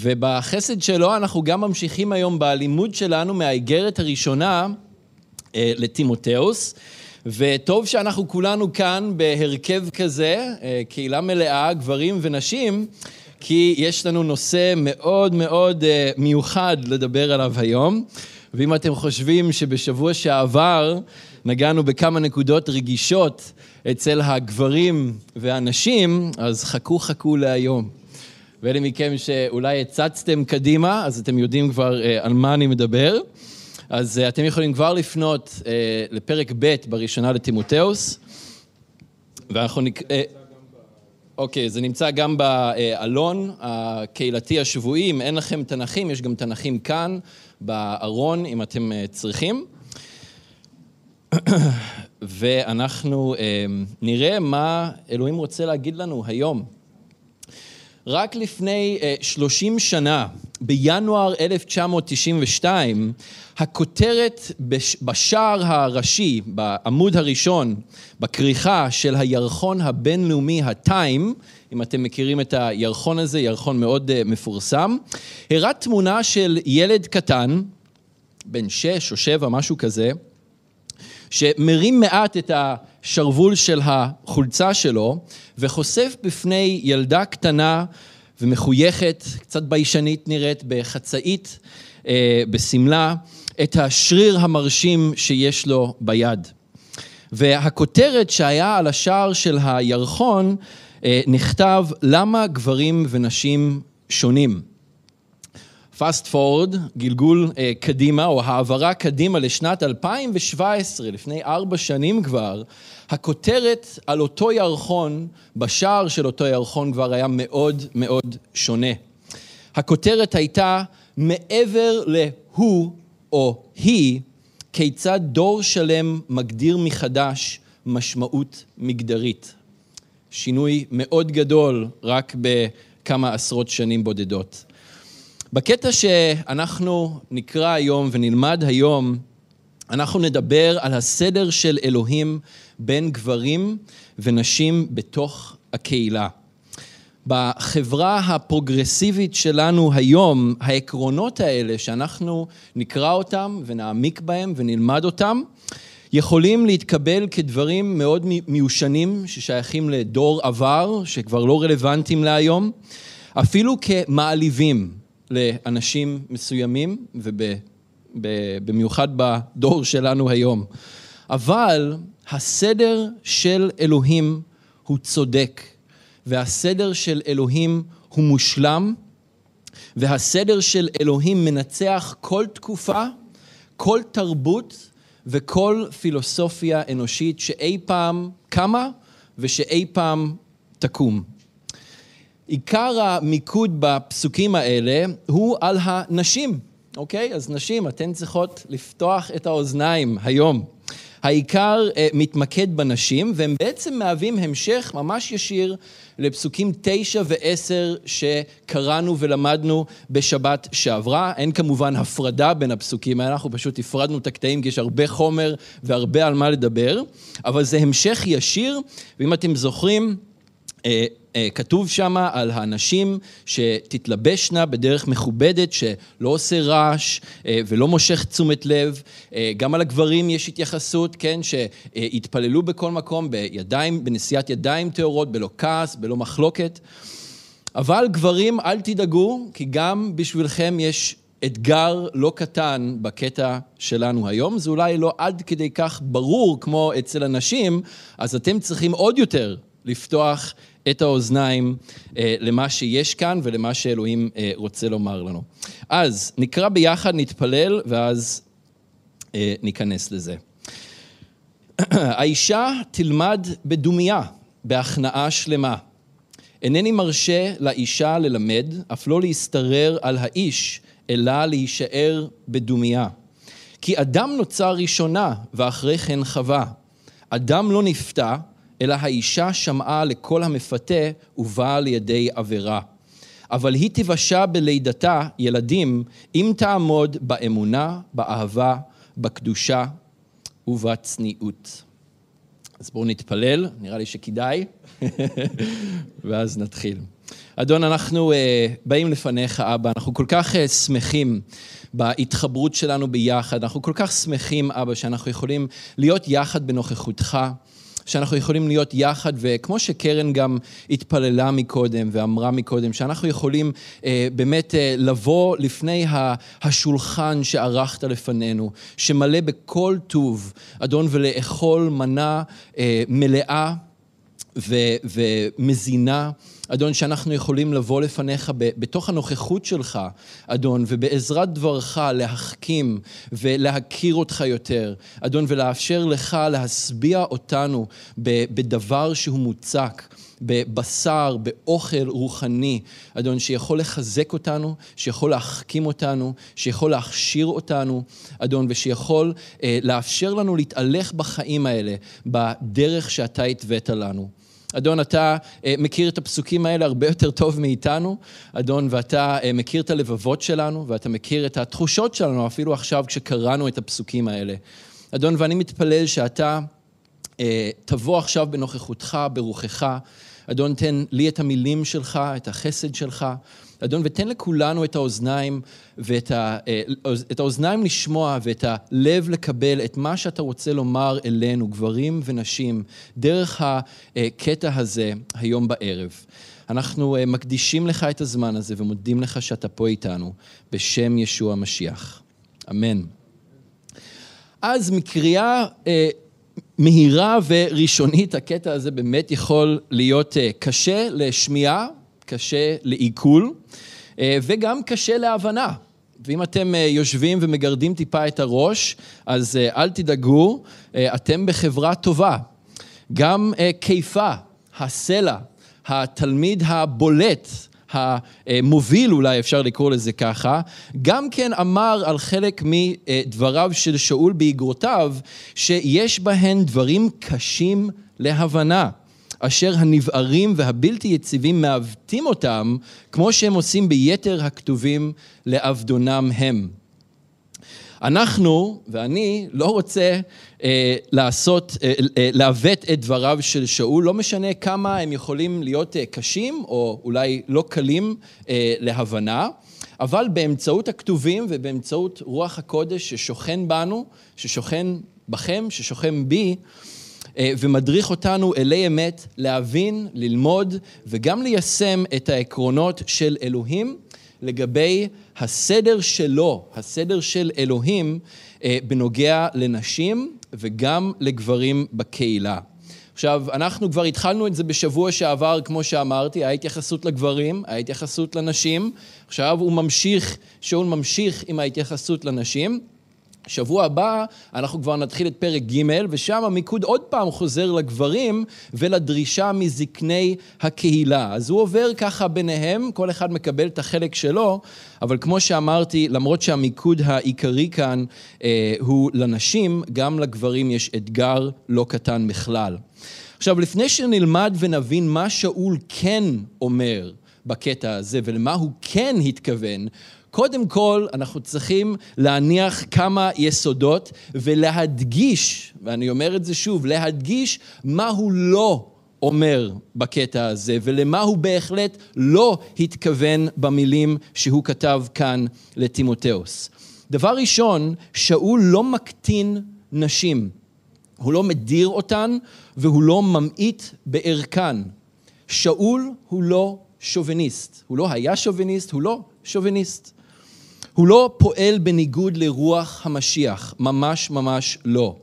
ובחסד שלו אנחנו גם ממשיכים היום בלימוד שלנו מהאיגרת הראשונה אה, לטימותאוס. וטוב שאנחנו כולנו כאן בהרכב כזה, אה, קהילה מלאה, גברים ונשים, כי יש לנו נושא מאוד מאוד אה, מיוחד לדבר עליו היום. ואם אתם חושבים שבשבוע שעבר נגענו בכמה נקודות רגישות אצל הגברים והנשים, אז חכו חכו להיום. ואלה מכם שאולי הצצתם קדימה, אז אתם יודעים כבר אה, על מה אני מדבר. אז אה, אתם יכולים כבר לפנות אה, לפרק ב' בראשונה לטימותאוס, ואנחנו נק... אוקיי, זה נמצא גם באלון הקהילתי השבועי, אם אין לכם תנכים, יש גם תנכים כאן, בארון, אם אתם צריכים. ואנחנו נראה מה אלוהים רוצה להגיד לנו היום. רק לפני 30 אה, שנה, בינואר 1992, הכותרת בשער הראשי, בעמוד הראשון, בכריכה של הירחון הבינלאומי הטיים, אם אתם מכירים את הירחון הזה, ירחון מאוד אה, מפורסם, הראה תמונה של ילד קטן, בן שש או שבע, משהו כזה, שמרים מעט את השרוול של החולצה שלו וחושף בפני ילדה קטנה ומחויכת, קצת ביישנית נראית, בחצאית, אה, בשמלה, את השריר המרשים שיש לו ביד. והכותרת שהיה על השער של הירחון אה, נכתב למה גברים ונשים שונים. פאסט פורד, גלגול אה, קדימה, או העברה קדימה לשנת 2017, לפני ארבע שנים כבר, הכותרת על אותו ירחון, בשער של אותו ירחון כבר היה מאוד מאוד שונה. הכותרת הייתה, מעבר להוא או היא, כיצד דור שלם מגדיר מחדש משמעות מגדרית. שינוי מאוד גדול רק בכמה עשרות שנים בודדות. בקטע שאנחנו נקרא היום ונלמד היום, אנחנו נדבר על הסדר של אלוהים בין גברים ונשים בתוך הקהילה. בחברה הפרוגרסיבית שלנו היום, העקרונות האלה שאנחנו נקרא אותם ונעמיק בהם ונלמד אותם, יכולים להתקבל כדברים מאוד מיושנים ששייכים לדור עבר, שכבר לא רלוונטיים להיום, אפילו כמעליבים. לאנשים מסוימים, ובמיוחד בדור שלנו היום. אבל הסדר של אלוהים הוא צודק, והסדר של אלוהים הוא מושלם, והסדר של אלוהים מנצח כל תקופה, כל תרבות וכל פילוסופיה אנושית שאי פעם קמה ושאי פעם תקום. עיקר המיקוד בפסוקים האלה הוא על הנשים, אוקיי? אז נשים, אתן צריכות לפתוח את האוזניים היום. העיקר uh, מתמקד בנשים, והם בעצם מהווים המשך ממש ישיר לפסוקים תשע ועשר שקראנו ולמדנו בשבת שעברה. אין כמובן הפרדה בין הפסוקים האלה, אנחנו פשוט הפרדנו את הקטעים כי יש הרבה חומר והרבה על מה לדבר, אבל זה המשך ישיר, ואם אתם זוכרים, אה, כתוב שם על הנשים שתתלבשנה בדרך מכובדת, שלא עושה רעש אה, ולא מושך תשומת לב. גם על הגברים יש התייחסות, כן, שיתפללו בכל מקום בידיים, בנשיאת ידיים טהורות, בלא כעס, בלא מחלוקת. אבל גברים, אל תדאגו, כי גם בשבילכם יש אתגר לא קטן בקטע שלנו היום. זה אולי לא עד כדי כך ברור כמו אצל הנשים, אז אתם צריכים עוד יותר לפתוח את האוזניים אה, למה שיש כאן ולמה שאלוהים אה, רוצה לומר לנו. אז נקרא ביחד, נתפלל, ואז אה, ניכנס לזה. האישה תלמד בדומייה, בהכנעה שלמה. אינני מרשה לאישה ללמד, אף לא להשתרר על האיש, אלא להישאר בדומייה. כי אדם נוצר ראשונה, ואחרי כן חווה. אדם לא נפתע, אלא האישה שמעה לקול המפתה ובאה לידי עבירה. אבל היא תיוושע בלידתה ילדים אם תעמוד באמונה, באהבה, בקדושה ובצניעות. אז בואו נתפלל, נראה לי שכדאי, ואז נתחיל. אדון, אנחנו uh, באים לפניך, אבא, אנחנו כל כך uh, שמחים בהתחברות שלנו ביחד, אנחנו כל כך שמחים, אבא, שאנחנו יכולים להיות יחד בנוכחותך. שאנחנו יכולים להיות יחד, וכמו שקרן גם התפללה מקודם ואמרה מקודם, שאנחנו יכולים אה, באמת אה, לבוא לפני השולחן שערכת לפנינו, שמלא בכל טוב, אדון, ולאכול מנה אה, מלאה ו- ומזינה. אדון, שאנחנו יכולים לבוא לפניך בתוך הנוכחות שלך, אדון, ובעזרת דברך להחכים ולהכיר אותך יותר, אדון, ולאפשר לך להשביע אותנו בדבר שהוא מוצק. בבשר, באוכל רוחני, אדון, שיכול לחזק אותנו, שיכול להחכים אותנו, שיכול להכשיר אותנו, אדון, ושיכול אה, לאפשר לנו להתהלך בחיים האלה, בדרך שאתה התווית לנו. אדון, אתה אה, מכיר את הפסוקים האלה הרבה יותר טוב מאיתנו, אדון, ואתה אה, מכיר את הלבבות שלנו, ואתה מכיר את התחושות שלנו, אפילו עכשיו כשקראנו את הפסוקים האלה. אדון, ואני מתפלל שאתה אה, תבוא עכשיו בנוכחותך, ברוחך. אדון, תן לי את המילים שלך, את החסד שלך. אדון, ותן לכולנו את האוזניים, ואת ה, אה, את האוזניים לשמוע ואת הלב לקבל את מה שאתה רוצה לומר אלינו, גברים ונשים, דרך הקטע הזה היום בערב. אנחנו אה, מקדישים לך את הזמן הזה ומודים לך שאתה פה איתנו, בשם ישוע המשיח. אמן. אז מקריאה אה, מהירה וראשונית, הקטע הזה באמת יכול להיות קשה לשמיעה, קשה לעיכול, אה, וגם קשה להבנה. ואם אתם אה, יושבים ומגרדים טיפה את הראש, אז אה, אל תדאגו, אתם בחברה טובה. גם קיפה, הסלע, התלמיד הבולט, המוביל אולי אפשר לקרוא לזה ככה, גם כן אמר על חלק מדבריו של שאול באגרותיו, שיש בהן דברים קשים להבנה. אשר הנבערים והבלתי יציבים מעוותים אותם, כמו שהם עושים ביתר הכתובים לעבדונם הם. אנחנו, ואני, לא רוצה אה, לעשות, אה, אה, לעוות את דבריו של שאול, לא משנה כמה הם יכולים להיות אה, קשים, או אולי לא קלים אה, להבנה, אבל באמצעות הכתובים ובאמצעות רוח הקודש ששוכן בנו, ששוכן בכם, ששוכן בי, ומדריך אותנו אלי אמת להבין, ללמוד וגם ליישם את העקרונות של אלוהים לגבי הסדר שלו, הסדר של אלוהים אה, בנוגע לנשים וגם לגברים בקהילה. עכשיו, אנחנו כבר התחלנו את זה בשבוע שעבר, כמו שאמרתי, ההתייחסות לגברים, ההתייחסות לנשים. עכשיו הוא ממשיך, שאול ממשיך עם ההתייחסות לנשים. שבוע הבא אנחנו כבר נתחיל את פרק ג' ושם המיקוד עוד פעם חוזר לגברים ולדרישה מזקני הקהילה. אז הוא עובר ככה ביניהם, כל אחד מקבל את החלק שלו, אבל כמו שאמרתי, למרות שהמיקוד העיקרי כאן אה, הוא לנשים, גם לגברים יש אתגר לא קטן בכלל. עכשיו, לפני שנלמד ונבין מה שאול כן אומר בקטע הזה ולמה הוא כן התכוון, קודם כל, אנחנו צריכים להניח כמה יסודות ולהדגיש, ואני אומר את זה שוב, להדגיש מה הוא לא אומר בקטע הזה, ולמה הוא בהחלט לא התכוון במילים שהוא כתב כאן לטימותאוס. דבר ראשון, שאול לא מקטין נשים. הוא לא מדיר אותן והוא לא ממעיט בערכן. שאול הוא לא שוביניסט. הוא לא היה שוביניסט, הוא לא שוביניסט. הוא לא פועל בניגוד לרוח המשיח, ממש ממש לא.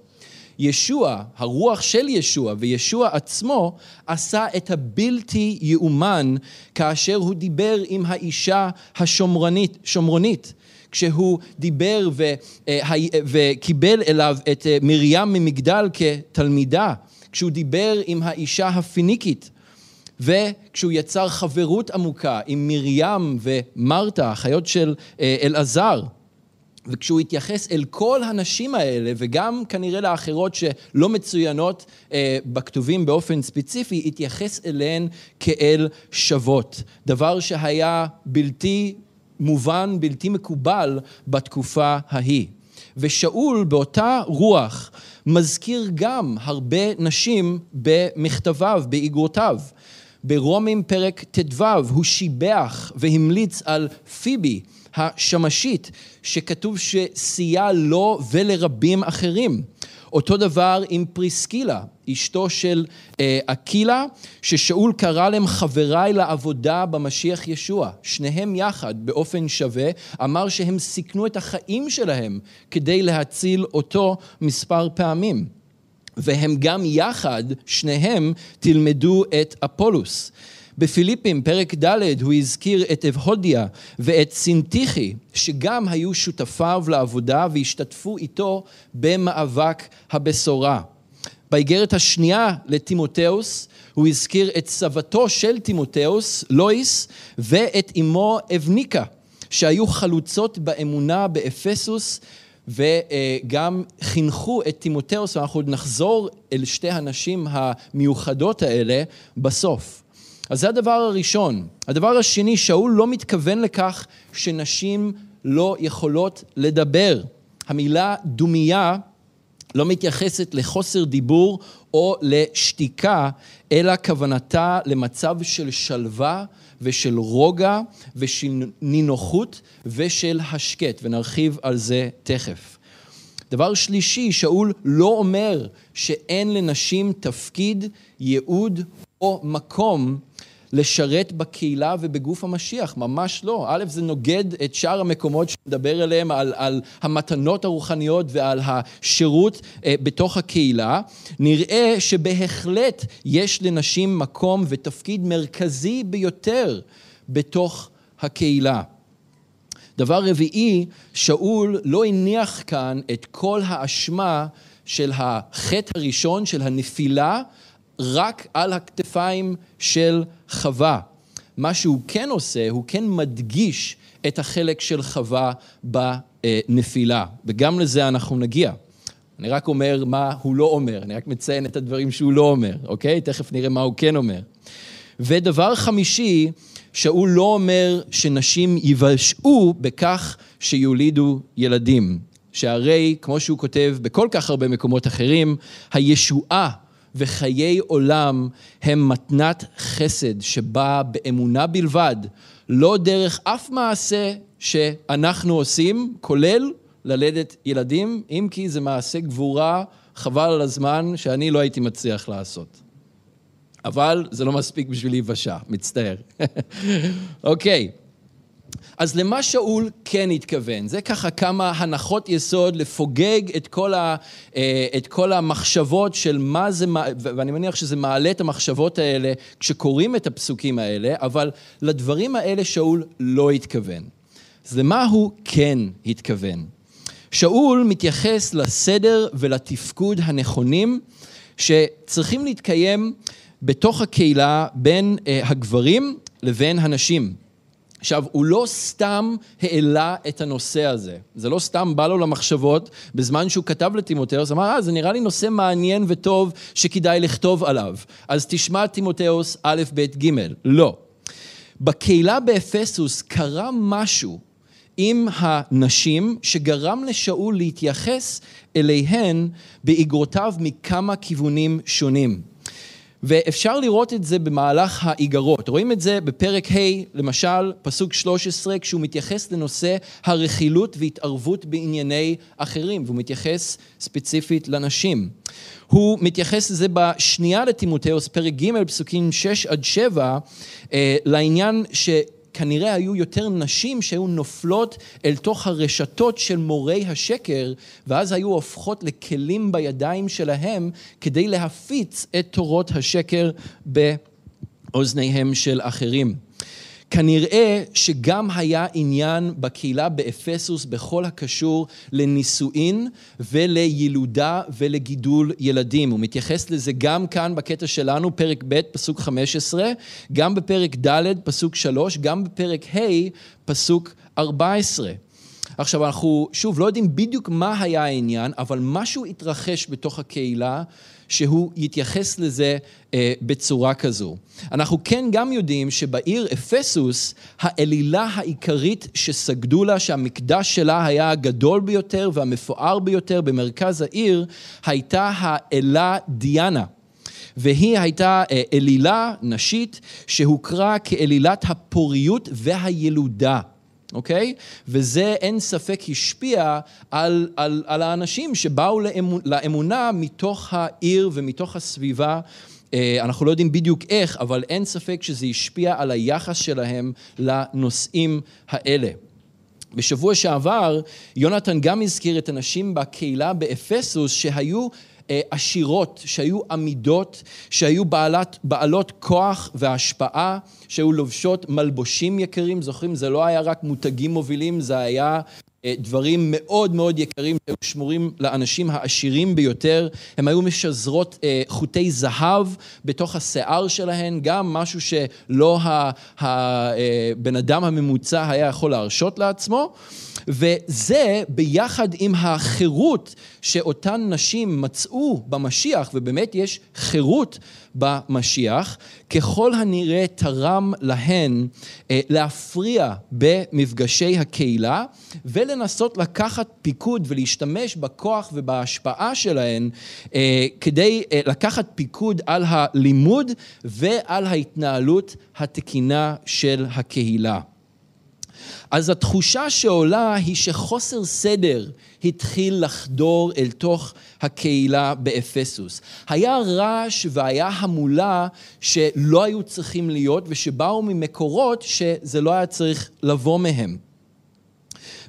ישוע, הרוח של ישוע וישוע עצמו עשה את הבלתי יאומן כאשר הוא דיבר עם האישה השומרונית, שומרונית. כשהוא דיבר ו, אה, וקיבל אליו את אה, מרים ממגדל כתלמידה, כשהוא דיבר עם האישה הפיניקית וכשהוא יצר חברות עמוקה עם מרים ומרתה, אחיות של אה, אלעזר, וכשהוא התייחס אל כל הנשים האלה, וגם כנראה לאחרות שלא מצוינות אה, בכתובים באופן ספציפי, התייחס אליהן כאל שוות. דבר שהיה בלתי מובן, בלתי מקובל בתקופה ההיא. ושאול באותה רוח מזכיר גם הרבה נשים במכתביו, באגרותיו. ברומים פרק ט"ו הוא שיבח והמליץ על פיבי השמשית, שכתוב שסייע לו ולרבים אחרים. אותו דבר עם פריסקילה, אשתו של אה, אקילה, ששאול קרא להם חבריי לעבודה במשיח ישוע. שניהם יחד, באופן שווה, אמר שהם סיכנו את החיים שלהם כדי להציל אותו מספר פעמים. והם גם יחד, שניהם, תלמדו את אפולוס. בפיליפים, פרק ד', הוא הזכיר את אבהודיה ואת סינטיחי, שגם היו שותפיו לעבודה והשתתפו איתו במאבק הבשורה. באיגרת השנייה לטימותאוס, הוא הזכיר את סבתו של טימותאוס, לואיס, ואת אמו אבניקה, שהיו חלוצות באמונה באפסוס, וגם חינכו את טימותאוס, ואנחנו עוד נחזור אל שתי הנשים המיוחדות האלה בסוף. אז זה הדבר הראשון. הדבר השני, שאול לא מתכוון לכך שנשים לא יכולות לדבר. המילה דומייה לא מתייחסת לחוסר דיבור או לשתיקה, אלא כוונתה למצב של שלווה ושל רוגע ושל נינוחות ושל השקט, ונרחיב על זה תכף. דבר שלישי, שאול לא אומר שאין לנשים תפקיד, ייעוד או מקום לשרת בקהילה ובגוף המשיח, ממש לא. א', זה נוגד את שאר המקומות שמדבר עליהם, על, על המתנות הרוחניות ועל השירות אה, בתוך הקהילה. נראה שבהחלט יש לנשים מקום ותפקיד מרכזי ביותר בתוך הקהילה. דבר רביעי, שאול לא הניח כאן את כל האשמה של החטא הראשון, של הנפילה, רק על הכתפיים של חווה. מה שהוא כן עושה, הוא כן מדגיש את החלק של חווה בנפילה, וגם לזה אנחנו נגיע. אני רק אומר מה הוא לא אומר, אני רק מציין את הדברים שהוא לא אומר, אוקיי? תכף נראה מה הוא כן אומר. ודבר חמישי, שאול לא אומר שנשים יבשעו בכך שיולידו ילדים. שהרי, כמו שהוא כותב בכל כך הרבה מקומות אחרים, הישועה וחיי עולם הם מתנת חסד שבאה באמונה בלבד, לא דרך אף מעשה שאנחנו עושים, כולל ללדת ילדים, אם כי זה מעשה גבורה, חבל על הזמן, שאני לא הייתי מצליח לעשות. אבל זה לא מספיק בשביל להיוושע, מצטער. אוקיי. okay. אז למה שאול כן התכוון? זה ככה כמה הנחות יסוד לפוגג את כל, ה, אה, את כל המחשבות של מה זה, ואני מניח שזה מעלה את המחשבות האלה כשקוראים את הפסוקים האלה, אבל לדברים האלה שאול לא התכוון. אז למה הוא כן התכוון? שאול מתייחס לסדר ולתפקוד הנכונים שצריכים להתקיים בתוך הקהילה בין אה, הגברים לבין הנשים. עכשיו, הוא לא סתם העלה את הנושא הזה. זה לא סתם בא לו למחשבות בזמן שהוא כתב לטימותאוס, אמר, אה, זה נראה לי נושא מעניין וטוב שכדאי לכתוב עליו. אז תשמע טימותאוס א', ב', ג'. לא. בקהילה באפסוס קרה משהו עם הנשים שגרם לשאול להתייחס אליהן באגרותיו מכמה כיוונים שונים. ואפשר לראות את זה במהלך האיגרות. רואים את זה בפרק ה', למשל, פסוק 13, כשהוא מתייחס לנושא הרכילות והתערבות בענייני אחרים, והוא מתייחס ספציפית לנשים. הוא מתייחס לזה בשנייה לטימותאוס, פרק ג', פסוקים 6 עד 7, אה, לעניין ש... כנראה היו יותר נשים שהיו נופלות אל תוך הרשתות של מורי השקר, ואז היו הופכות לכלים בידיים שלהם כדי להפיץ את תורות השקר באוזניהם של אחרים. כנראה שגם היה עניין בקהילה באפסוס בכל הקשור לנישואין ולילודה ולגידול ילדים. הוא מתייחס לזה גם כאן בקטע שלנו, פרק ב', פסוק 15, גם בפרק ד', פסוק 3, גם בפרק ה', פסוק 14. עכשיו, אנחנו, שוב, לא יודעים בדיוק מה היה העניין, אבל משהו התרחש בתוך הקהילה שהוא יתייחס לזה אה, בצורה כזו. אנחנו כן גם יודעים שבעיר אפסוס, האלילה העיקרית שסגדו לה, שהמקדש שלה היה הגדול ביותר והמפואר ביותר במרכז העיר, הייתה האלה דיאנה. והיא הייתה אלילה נשית שהוכרה כאלילת הפוריות והילודה. אוקיי? וזה אין ספק השפיע על, על, על האנשים שבאו לאמונה, לאמונה מתוך העיר ומתוך הסביבה. אה, אנחנו לא יודעים בדיוק איך, אבל אין ספק שזה השפיע על היחס שלהם לנושאים האלה. בשבוע שעבר, יונתן גם הזכיר את הנשים בקהילה באפסוס שהיו עשירות, שהיו עמידות, שהיו בעלת, בעלות כוח והשפעה, שהיו לובשות מלבושים יקרים, זוכרים? זה לא היה רק מותגים מובילים, זה היה אה, דברים מאוד מאוד יקרים שהיו שמורים לאנשים העשירים ביותר. הם היו משזרות אה, חוטי זהב בתוך השיער שלהן, גם משהו שלא הבן אדם הממוצע היה יכול להרשות לעצמו. וזה ביחד עם החירות שאותן נשים מצאו במשיח, ובאמת יש חירות במשיח, ככל הנראה תרם להן אה, להפריע במפגשי הקהילה ולנסות לקחת פיקוד ולהשתמש בכוח ובהשפעה שלהן אה, כדי אה, לקחת פיקוד על הלימוד ועל ההתנהלות התקינה של הקהילה. אז התחושה שעולה היא שחוסר סדר התחיל לחדור אל תוך הקהילה באפסוס. היה רעש והיה המולה שלא היו צריכים להיות ושבאו ממקורות שזה לא היה צריך לבוא מהם.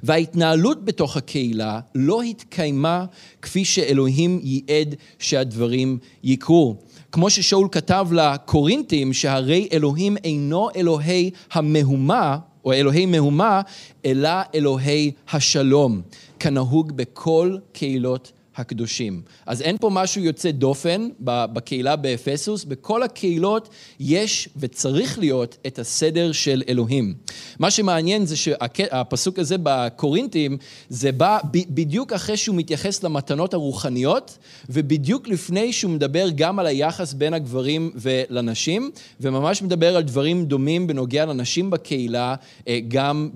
וההתנהלות בתוך הקהילה לא התקיימה כפי שאלוהים ייעד שהדברים יקרו. כמו ששאול כתב לקורינתים, שהרי אלוהים אינו אלוהי המהומה, או אלוהי מהומה, אלא אלוהי השלום, כנהוג בכל קהילות הקדושים. אז אין פה משהו יוצא דופן בקהילה באפסוס, בכל הקהילות יש וצריך להיות את הסדר של אלוהים. מה שמעניין זה שהפסוק הזה בקורינטים, זה בא בדיוק אחרי שהוא מתייחס למתנות הרוחניות, ובדיוק לפני שהוא מדבר גם על היחס בין הגברים ולנשים, וממש מדבר על דברים דומים בנוגע לנשים בקהילה, אה, גם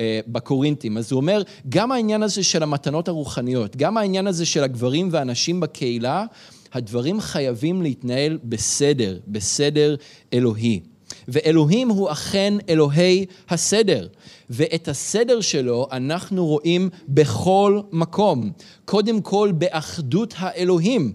אה, בקורינטים. אז הוא אומר, גם העניין הזה של המתנות הרוחניות, גם העניין הזה של הגברים והנשים בקהילה, הדברים חייבים להתנהל בסדר, בסדר אלוהי. ואלוהים הוא אכן אלוהי הסדר, ואת הסדר שלו אנחנו רואים בכל מקום. קודם כל באחדות האלוהים,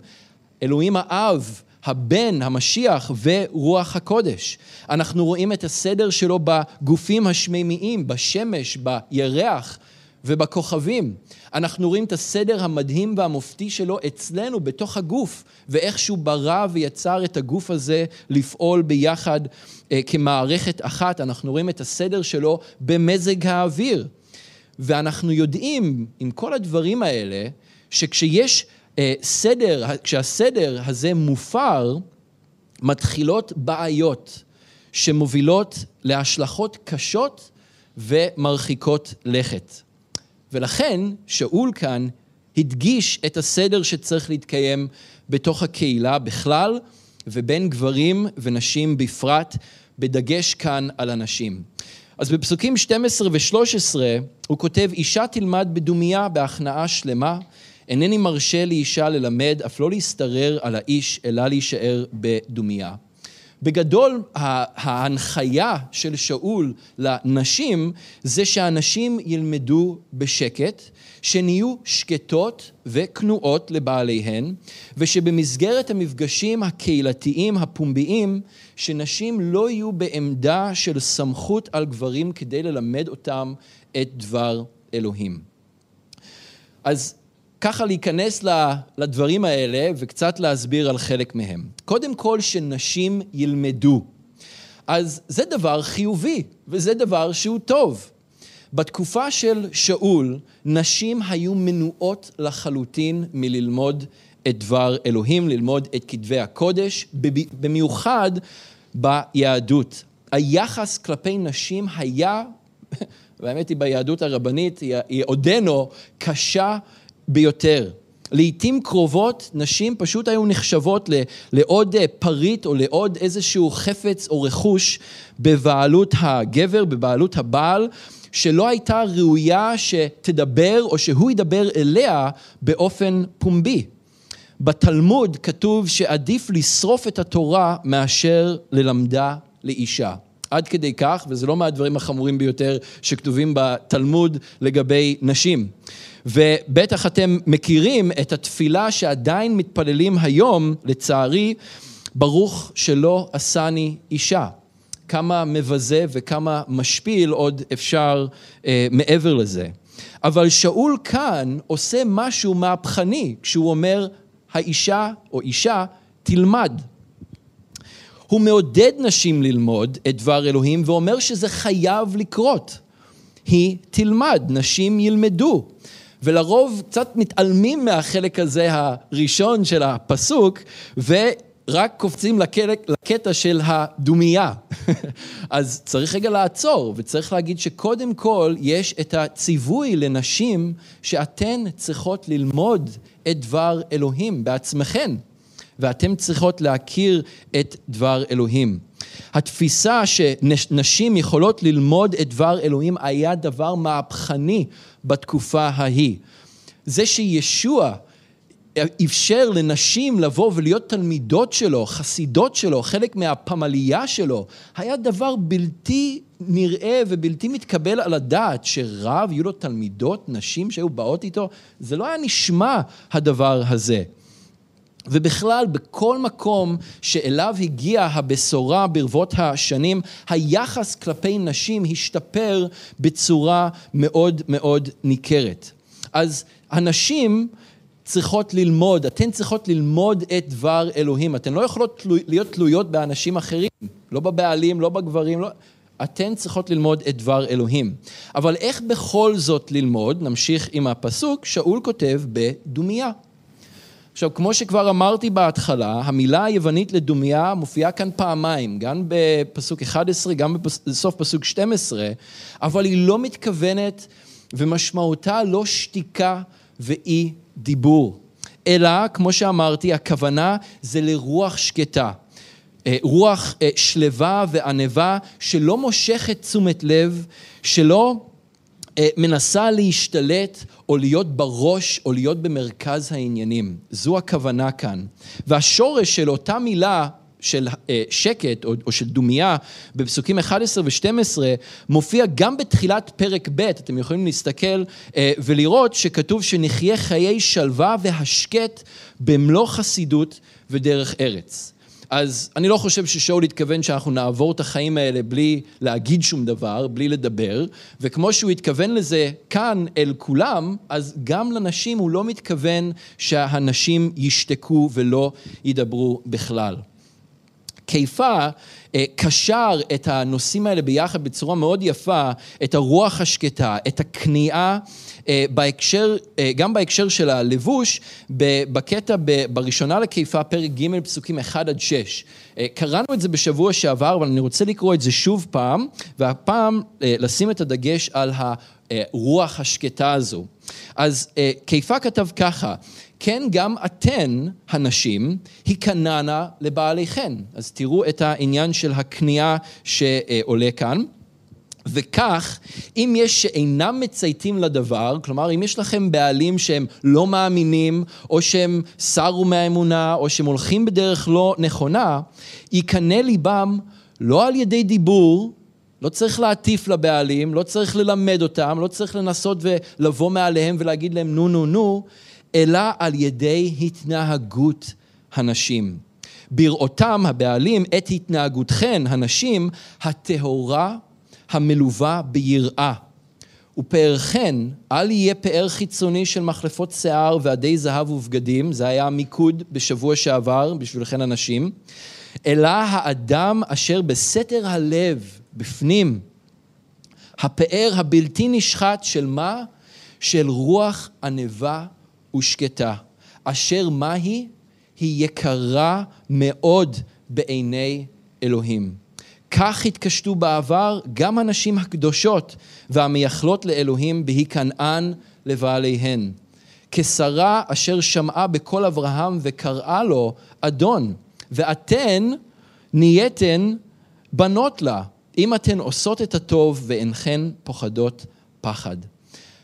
אלוהים האב, הבן, המשיח ורוח הקודש. אנחנו רואים את הסדר שלו בגופים השמימיים, בשמש, בירח, ובכוכבים. אנחנו רואים את הסדר המדהים והמופתי שלו אצלנו, בתוך הגוף, ואיך שהוא ברא ויצר את הגוף הזה לפעול ביחד אה, כמערכת אחת. אנחנו רואים את הסדר שלו במזג האוויר. ואנחנו יודעים, עם כל הדברים האלה, שכשיש אה, סדר, כשהסדר הזה מופר, מתחילות בעיות שמובילות להשלכות קשות ומרחיקות לכת. ולכן שאול כאן הדגיש את הסדר שצריך להתקיים בתוך הקהילה בכלל, ובין גברים ונשים בפרט, בדגש כאן על הנשים. אז בפסוקים 12 ו-13 הוא כותב, אישה תלמד בדומייה בהכנעה שלמה, אינני מרשה לאישה ללמד, אף לא להשתרר על האיש, אלא להישאר בדומייה. בגדול, ההנחיה של שאול לנשים זה שהנשים ילמדו בשקט, שנהיו שקטות וכנועות לבעליהן, ושבמסגרת המפגשים הקהילתיים הפומביים, שנשים לא יהיו בעמדה של סמכות על גברים כדי ללמד אותם את דבר אלוהים. אז ככה להיכנס לדברים האלה וקצת להסביר על חלק מהם. קודם כל, שנשים ילמדו. אז זה דבר חיובי, וזה דבר שהוא טוב. בתקופה של שאול, נשים היו מנועות לחלוטין מללמוד את דבר אלוהים, ללמוד את כתבי הקודש, במיוחד ביהדות. היחס כלפי נשים היה, והאמת היא ביהדות הרבנית, היא עודנו קשה ביותר. לעתים קרובות נשים פשוט היו נחשבות לעוד אה, פריט או לעוד איזשהו חפץ או רכוש בבעלות הגבר, בבעלות הבעל, שלא הייתה ראויה שתדבר או שהוא ידבר אליה באופן פומבי. בתלמוד כתוב שעדיף לשרוף את התורה מאשר ללמדה לאישה. עד כדי כך, וזה לא מהדברים החמורים ביותר שכתובים בתלמוד לגבי נשים. ובטח אתם מכירים את התפילה שעדיין מתפללים היום, לצערי, ברוך שלא עשני אישה. כמה מבזה וכמה משפיל עוד אפשר אה, מעבר לזה. אבל שאול כאן עושה משהו מהפכני כשהוא אומר, האישה או אישה תלמד. הוא מעודד נשים ללמוד את דבר אלוהים ואומר שזה חייב לקרות. היא תלמד, נשים ילמדו. ולרוב קצת מתעלמים מהחלק הזה הראשון של הפסוק, ורק קופצים לקטע של הדומייה. אז צריך רגע לעצור, וצריך להגיד שקודם כל יש את הציווי לנשים שאתן צריכות ללמוד את דבר אלוהים בעצמכן. ואתן צריכות להכיר את דבר אלוהים. התפיסה שנשים יכולות ללמוד את דבר אלוהים היה דבר מהפכני בתקופה ההיא. זה שישוע אפשר לנשים לבוא ולהיות תלמידות שלו, חסידות שלו, חלק מהפמליה שלו, היה דבר בלתי נראה ובלתי מתקבל על הדעת שרב יהיו לו תלמידות, נשים שהיו באות איתו, זה לא היה נשמע הדבר הזה. ובכלל, בכל מקום שאליו הגיעה הבשורה ברבות השנים, היחס כלפי נשים השתפר בצורה מאוד מאוד ניכרת. אז הנשים צריכות ללמוד, אתן צריכות ללמוד את דבר אלוהים. אתן לא יכולות להיות תלויות באנשים אחרים, לא בבעלים, לא בגברים, לא... אתן צריכות ללמוד את דבר אלוהים. אבל איך בכל זאת ללמוד? נמשיך עם הפסוק, שאול כותב בדומייה. עכשיו, כמו שכבר אמרתי בהתחלה, המילה היוונית לדומיה מופיעה כאן פעמיים, גם בפסוק 11, גם בסוף פסוק 12, אבל היא לא מתכוונת ומשמעותה לא שתיקה ואי דיבור, אלא, כמו שאמרתי, הכוונה זה לרוח שקטה. אה, רוח אה, שלווה וענווה שלא מושכת תשומת לב, שלא אה, מנסה להשתלט או להיות בראש או להיות במרכז העניינים. זו הכוונה כאן. והשורש של אותה מילה של אה, שקט או, או של דומייה בפסוקים 11 ו-12 מופיע גם בתחילת פרק ב', אתם יכולים להסתכל אה, ולראות שכתוב שנחיה חיי שלווה והשקט במלוא חסידות ודרך ארץ. אז אני לא חושב ששאול התכוון שאנחנו נעבור את החיים האלה בלי להגיד שום דבר, בלי לדבר, וכמו שהוא התכוון לזה כאן אל כולם, אז גם לנשים הוא לא מתכוון שהנשים ישתקו ולא ידברו בכלל. קיפה אה, קשר את הנושאים האלה ביחד בצורה מאוד יפה, את הרוח השקטה, את הכניעה בהקשר, אה, גם בהקשר של הלבוש, בקטע בראשונה לקיפה, פרק ג', פסוקים 1 עד 6. קראנו את זה בשבוע שעבר, אבל אני רוצה לקרוא את זה שוב פעם, והפעם לשים את הדגש על הרוח השקטה הזו. אז קיפה כתב ככה, כן גם אתן, הנשים, היכנענה לבעליכן. אז תראו את העניין של הכניעה שעולה כאן. וכך, אם יש שאינם מצייתים לדבר, כלומר, אם יש לכם בעלים שהם לא מאמינים, או שהם סרו מהאמונה, או שהם הולכים בדרך לא נכונה, יקנא ליבם לא על ידי דיבור, לא צריך להטיף לבעלים, לא צריך ללמד אותם, לא צריך לנסות ולבוא מעליהם ולהגיד להם נו נו נו, אלא על ידי התנהגות הנשים. בראותם הבעלים את התנהגותכן, הנשים, הטהורה המלווה ביראה. ופארכן, אל יהיה פאר חיצוני של מחלפות שיער ועדי זהב ובגדים, זה היה המיקוד בשבוע שעבר בשבילכן הנשים, אלא האדם אשר בסתר הלב, בפנים, הפאר הבלתי נשחט של מה? של רוח ענווה ושקטה, אשר מה היא? היא יקרה מאוד בעיני אלוהים. כך התקשטו בעבר גם הנשים הקדושות והמייחלות לאלוהים בהיכנען לבעליהן. כשרה אשר שמעה בקול אברהם וקראה לו אדון, ואתן נהייתן בנות לה, אם אתן עושות את הטוב ואינכן פוחדות פחד.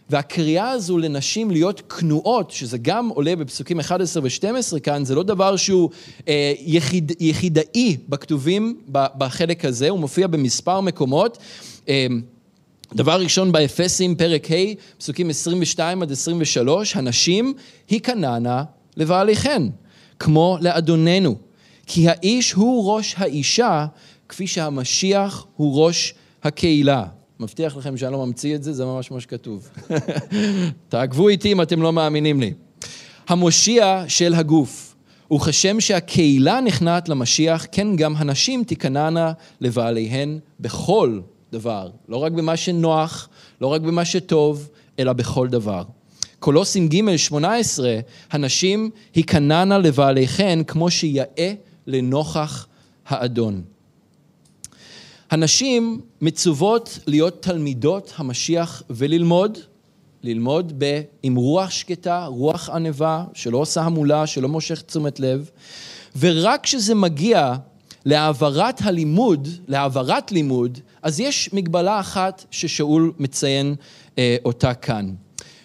והקריאה הזו לנשים להיות כנועות, שזה גם עולה בפסוקים 11 ו-12 כאן, זה לא דבר שהוא אה, יחיד, יחידאי בכתובים בחלק הזה, הוא מופיע במספר מקומות. אה, דבר ראשון באפסים, פרק ה', פסוקים 22 עד 23, הנשים היכנענה לבעליכן, כמו לאדוננו. כי האיש הוא ראש האישה, כפי שהמשיח הוא ראש הקהילה. מבטיח לכם שאני לא ממציא את זה, זה ממש מה שכתוב. תעקבו איתי אם אתם לא מאמינים לי. המושיע של הגוף, וכשם שהקהילה נכנעת למשיח, כן גם הנשים תיכנענה לבעליהן בכל דבר. לא רק במה שנוח, לא רק במה שטוב, אלא בכל דבר. קולוסים ג' 18, הנשים היכנענה לבעליכן כמו שיאה לנוכח האדון. הנשים מצוות להיות תלמידות המשיח וללמוד, ללמוד ב, עם רוח שקטה, רוח ענווה, שלא עושה המולה, שלא מושך תשומת לב, ורק כשזה מגיע להעברת הלימוד, להעברת לימוד, אז יש מגבלה אחת ששאול מציין אה, אותה כאן.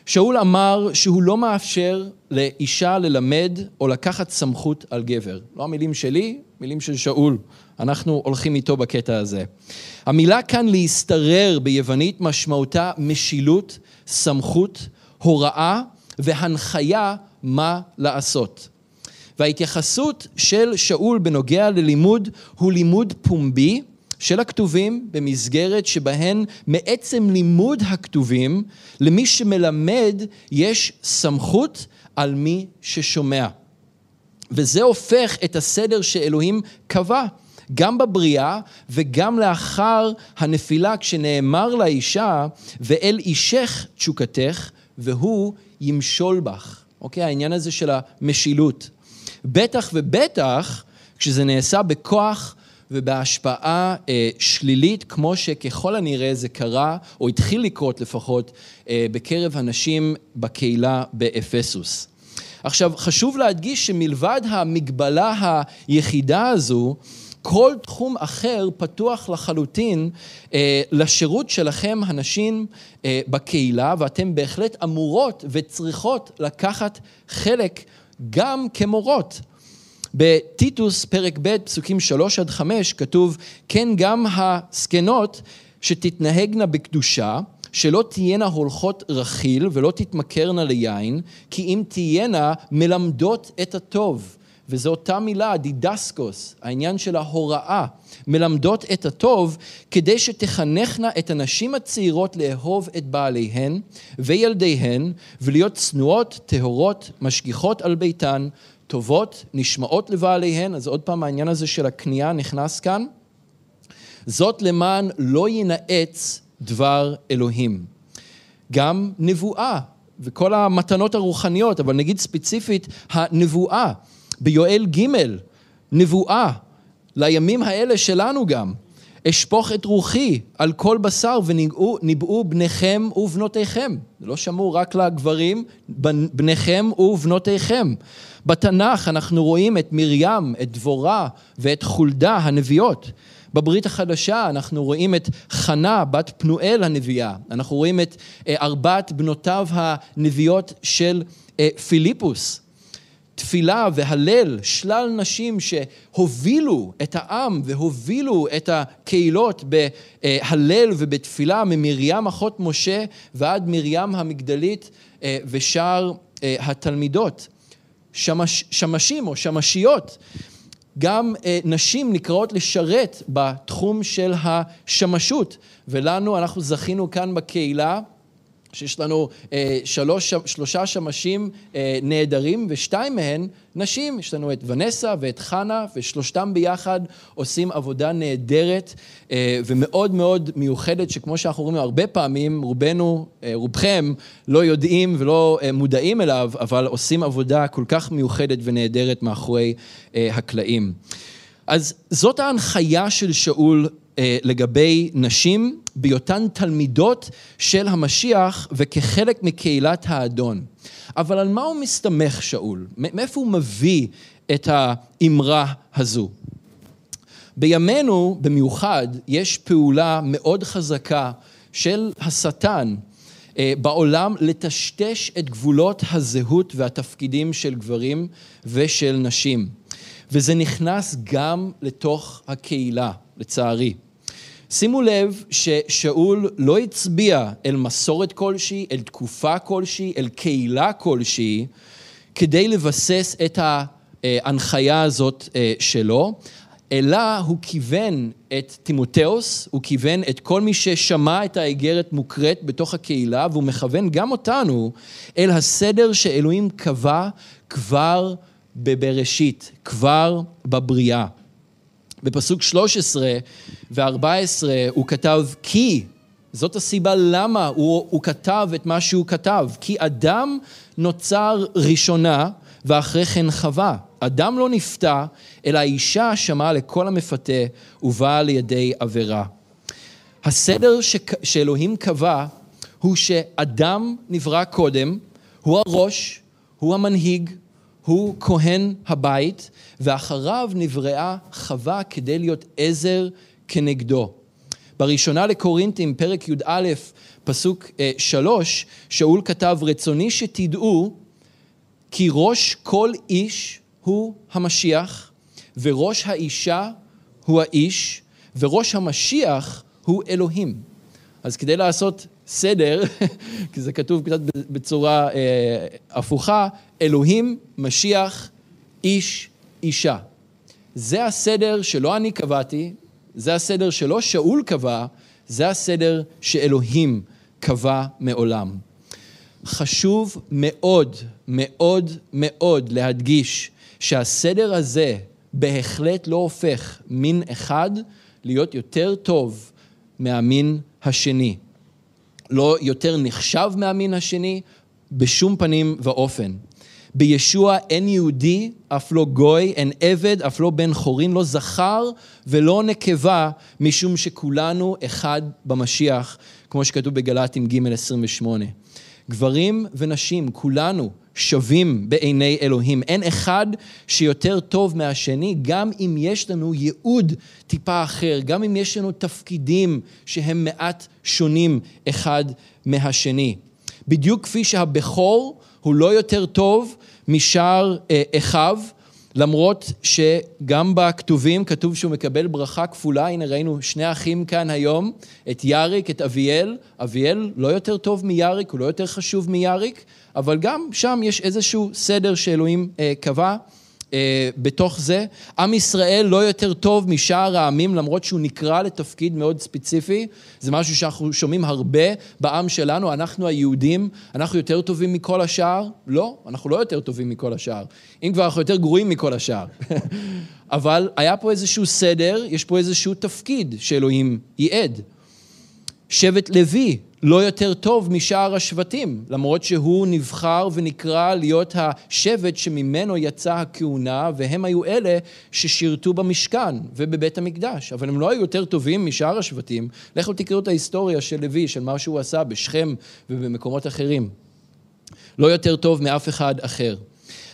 שאול אמר שהוא לא מאפשר לאישה ללמד או לקחת סמכות על גבר. לא המילים שלי, מילים של שאול. אנחנו הולכים איתו בקטע הזה. המילה כאן להשתרר ביוונית משמעותה משילות, סמכות, הוראה והנחיה מה לעשות. וההתייחסות של שאול בנוגע ללימוד הוא לימוד פומבי של הכתובים במסגרת שבהן מעצם לימוד הכתובים למי שמלמד יש סמכות על מי ששומע. וזה הופך את הסדר שאלוהים קבע. גם בבריאה וגם לאחר הנפילה כשנאמר לאישה ואל אישך תשוקתך והוא ימשול בך. אוקיי? העניין הזה של המשילות. בטח ובטח כשזה נעשה בכוח ובהשפעה אה, שלילית, כמו שככל הנראה זה קרה, או התחיל לקרות לפחות, אה, בקרב הנשים בקהילה באפסוס. עכשיו, חשוב להדגיש שמלבד המגבלה היחידה הזו, כל תחום אחר פתוח לחלוטין אה, לשירות שלכם, הנשים אה, בקהילה, ואתן בהחלט אמורות וצריכות לקחת חלק גם כמורות. בטיטוס פרק ב' פסוקים שלוש עד חמש כתוב כן גם הזקנות שתתנהגנה בקדושה שלא תהיינה הולכות רכיל ולא תתמכרנה ליין כי אם תהיינה מלמדות את הטוב. וזו אותה מילה, דידסקוס, העניין של ההוראה, מלמדות את הטוב, כדי שתחנכנה את הנשים הצעירות לאהוב את בעליהן וילדיהן, ולהיות צנועות, טהורות, משגיחות על ביתן, טובות, נשמעות לבעליהן, אז עוד פעם העניין הזה של הכניעה נכנס כאן. זאת למען לא ינאץ דבר אלוהים. גם נבואה וכל המתנות הרוחניות, אבל נגיד ספציפית הנבואה. ביואל ג', נבואה, לימים האלה שלנו גם. אשפוך את רוחי על כל בשר וניבאו בניכם ובנותיכם. לא שמור רק לגברים, בניכם ובנותיכם. בתנ"ך אנחנו רואים את מרים, את דבורה ואת חולדה הנביאות. בברית החדשה אנחנו רואים את חנה, בת פנואל הנביאה. אנחנו רואים את אה, ארבעת בנותיו הנביאות של אה, פיליפוס. תפילה והלל, שלל נשים שהובילו את העם והובילו את הקהילות בהלל ובתפילה ממרים אחות משה ועד מרים המגדלית אה, ושאר התלמידות. שמש, שמשים או שמשיות, גם אה, נשים נקראות לשרת בתחום של השמשות. ולנו, אנחנו זכינו כאן בקהילה שיש לנו אה, שלוש, שלושה שמשים אה, נהדרים ושתיים מהן נשים. יש לנו את ונסה ואת חנה ושלושתם ביחד עושים עבודה נהדרת אה, ומאוד מאוד מיוחדת שכמו שאנחנו רואים הרבה פעמים, רובנו, אה, רובכם לא יודעים ולא אה, מודעים אליו, אבל עושים עבודה כל כך מיוחדת ונהדרת מאחורי אה, הקלעים. אז זאת ההנחיה של שאול לגבי נשים בהיותן תלמידות של המשיח וכחלק מקהילת האדון. אבל על מה הוא מסתמך שאול? מאיפה הוא מביא את האמרה הזו? בימינו במיוחד יש פעולה מאוד חזקה של השטן אה, בעולם לטשטש את גבולות הזהות והתפקידים של גברים ושל נשים. וזה נכנס גם לתוך הקהילה, לצערי. שימו לב ששאול לא הצביע אל מסורת כלשהי, אל תקופה כלשהי, אל קהילה כלשהי, כדי לבסס את ההנחיה הזאת אה, שלו, אלא הוא כיוון את תימותאוס, הוא כיוון את כל מי ששמע את האיגרת מוקראת בתוך הקהילה, והוא מכוון גם אותנו אל הסדר שאלוהים קבע כבר בבראשית, כבר בבריאה. בפסוק 13 ו-14 הוא כתב כי, זאת הסיבה למה הוא, הוא כתב את מה שהוא כתב, כי אדם נוצר ראשונה ואחרי כן חווה. אדם לא נפתע, אלא האישה שמעה לכל המפתה ובאה לידי עבירה. הסדר ש... שאלוהים קבע הוא שאדם נברא קודם, הוא הראש, הוא המנהיג, הוא כהן הבית, ואחריו נבראה חווה כדי להיות עזר כנגדו. בראשונה לקורינתים, פרק י"א, פסוק אה, שלוש, שאול כתב, רצוני שתדעו כי ראש כל איש הוא המשיח, וראש האישה הוא האיש, וראש המשיח הוא אלוהים. אז כדי לעשות סדר, כי זה כתוב קצת בצורה אה, הפוכה, אלוהים, משיח, איש, אישה. זה הסדר שלא אני קבעתי, זה הסדר שלא שאול קבע, זה הסדר שאלוהים קבע מעולם. חשוב מאוד, מאוד, מאוד להדגיש שהסדר הזה בהחלט לא הופך מין אחד להיות יותר טוב מהמין השני. לא יותר נחשב מהמין השני בשום פנים ואופן. בישוע אין יהודי, אף לא גוי, אין עבד, אף לא בן חורין, לא זכר ולא נקבה, משום שכולנו אחד במשיח, כמו שכתוב בגל"טים ג' 28. גברים ונשים, כולנו שווים בעיני אלוהים. אין אחד שיותר טוב מהשני, גם אם יש לנו ייעוד טיפה אחר, גם אם יש לנו תפקידים שהם מעט שונים אחד מהשני. בדיוק כפי שהבכור הוא לא יותר טוב משאר אה, אחיו, למרות שגם בכתובים כתוב שהוא מקבל ברכה כפולה, הנה ראינו שני אחים כאן היום, את יאריק, את אביאל, אביאל לא יותר טוב מיאריק, הוא לא יותר חשוב מיאריק, אבל גם שם יש איזשהו סדר שאלוהים אה, קבע. אה, בתוך זה. עם ישראל לא יותר טוב משאר העמים, למרות שהוא נקרא לתפקיד מאוד ספציפי. זה משהו שאנחנו שומעים הרבה בעם שלנו, אנחנו היהודים, אנחנו יותר טובים מכל השאר? לא, אנחנו לא יותר טובים מכל השאר. אם כבר אנחנו יותר גרועים מכל השאר. אבל היה פה איזשהו סדר, יש פה איזשהו תפקיד שאלוהים ייעד. שבט לוי לא יותר טוב משאר השבטים, למרות שהוא נבחר ונקרא להיות השבט שממנו יצאה הכהונה, והם היו אלה ששירתו במשכן ובבית המקדש. אבל הם לא היו יותר טובים משאר השבטים. לכו תקראו את ההיסטוריה של לוי, של מה שהוא עשה בשכם ובמקומות אחרים. לא יותר טוב מאף אחד אחר.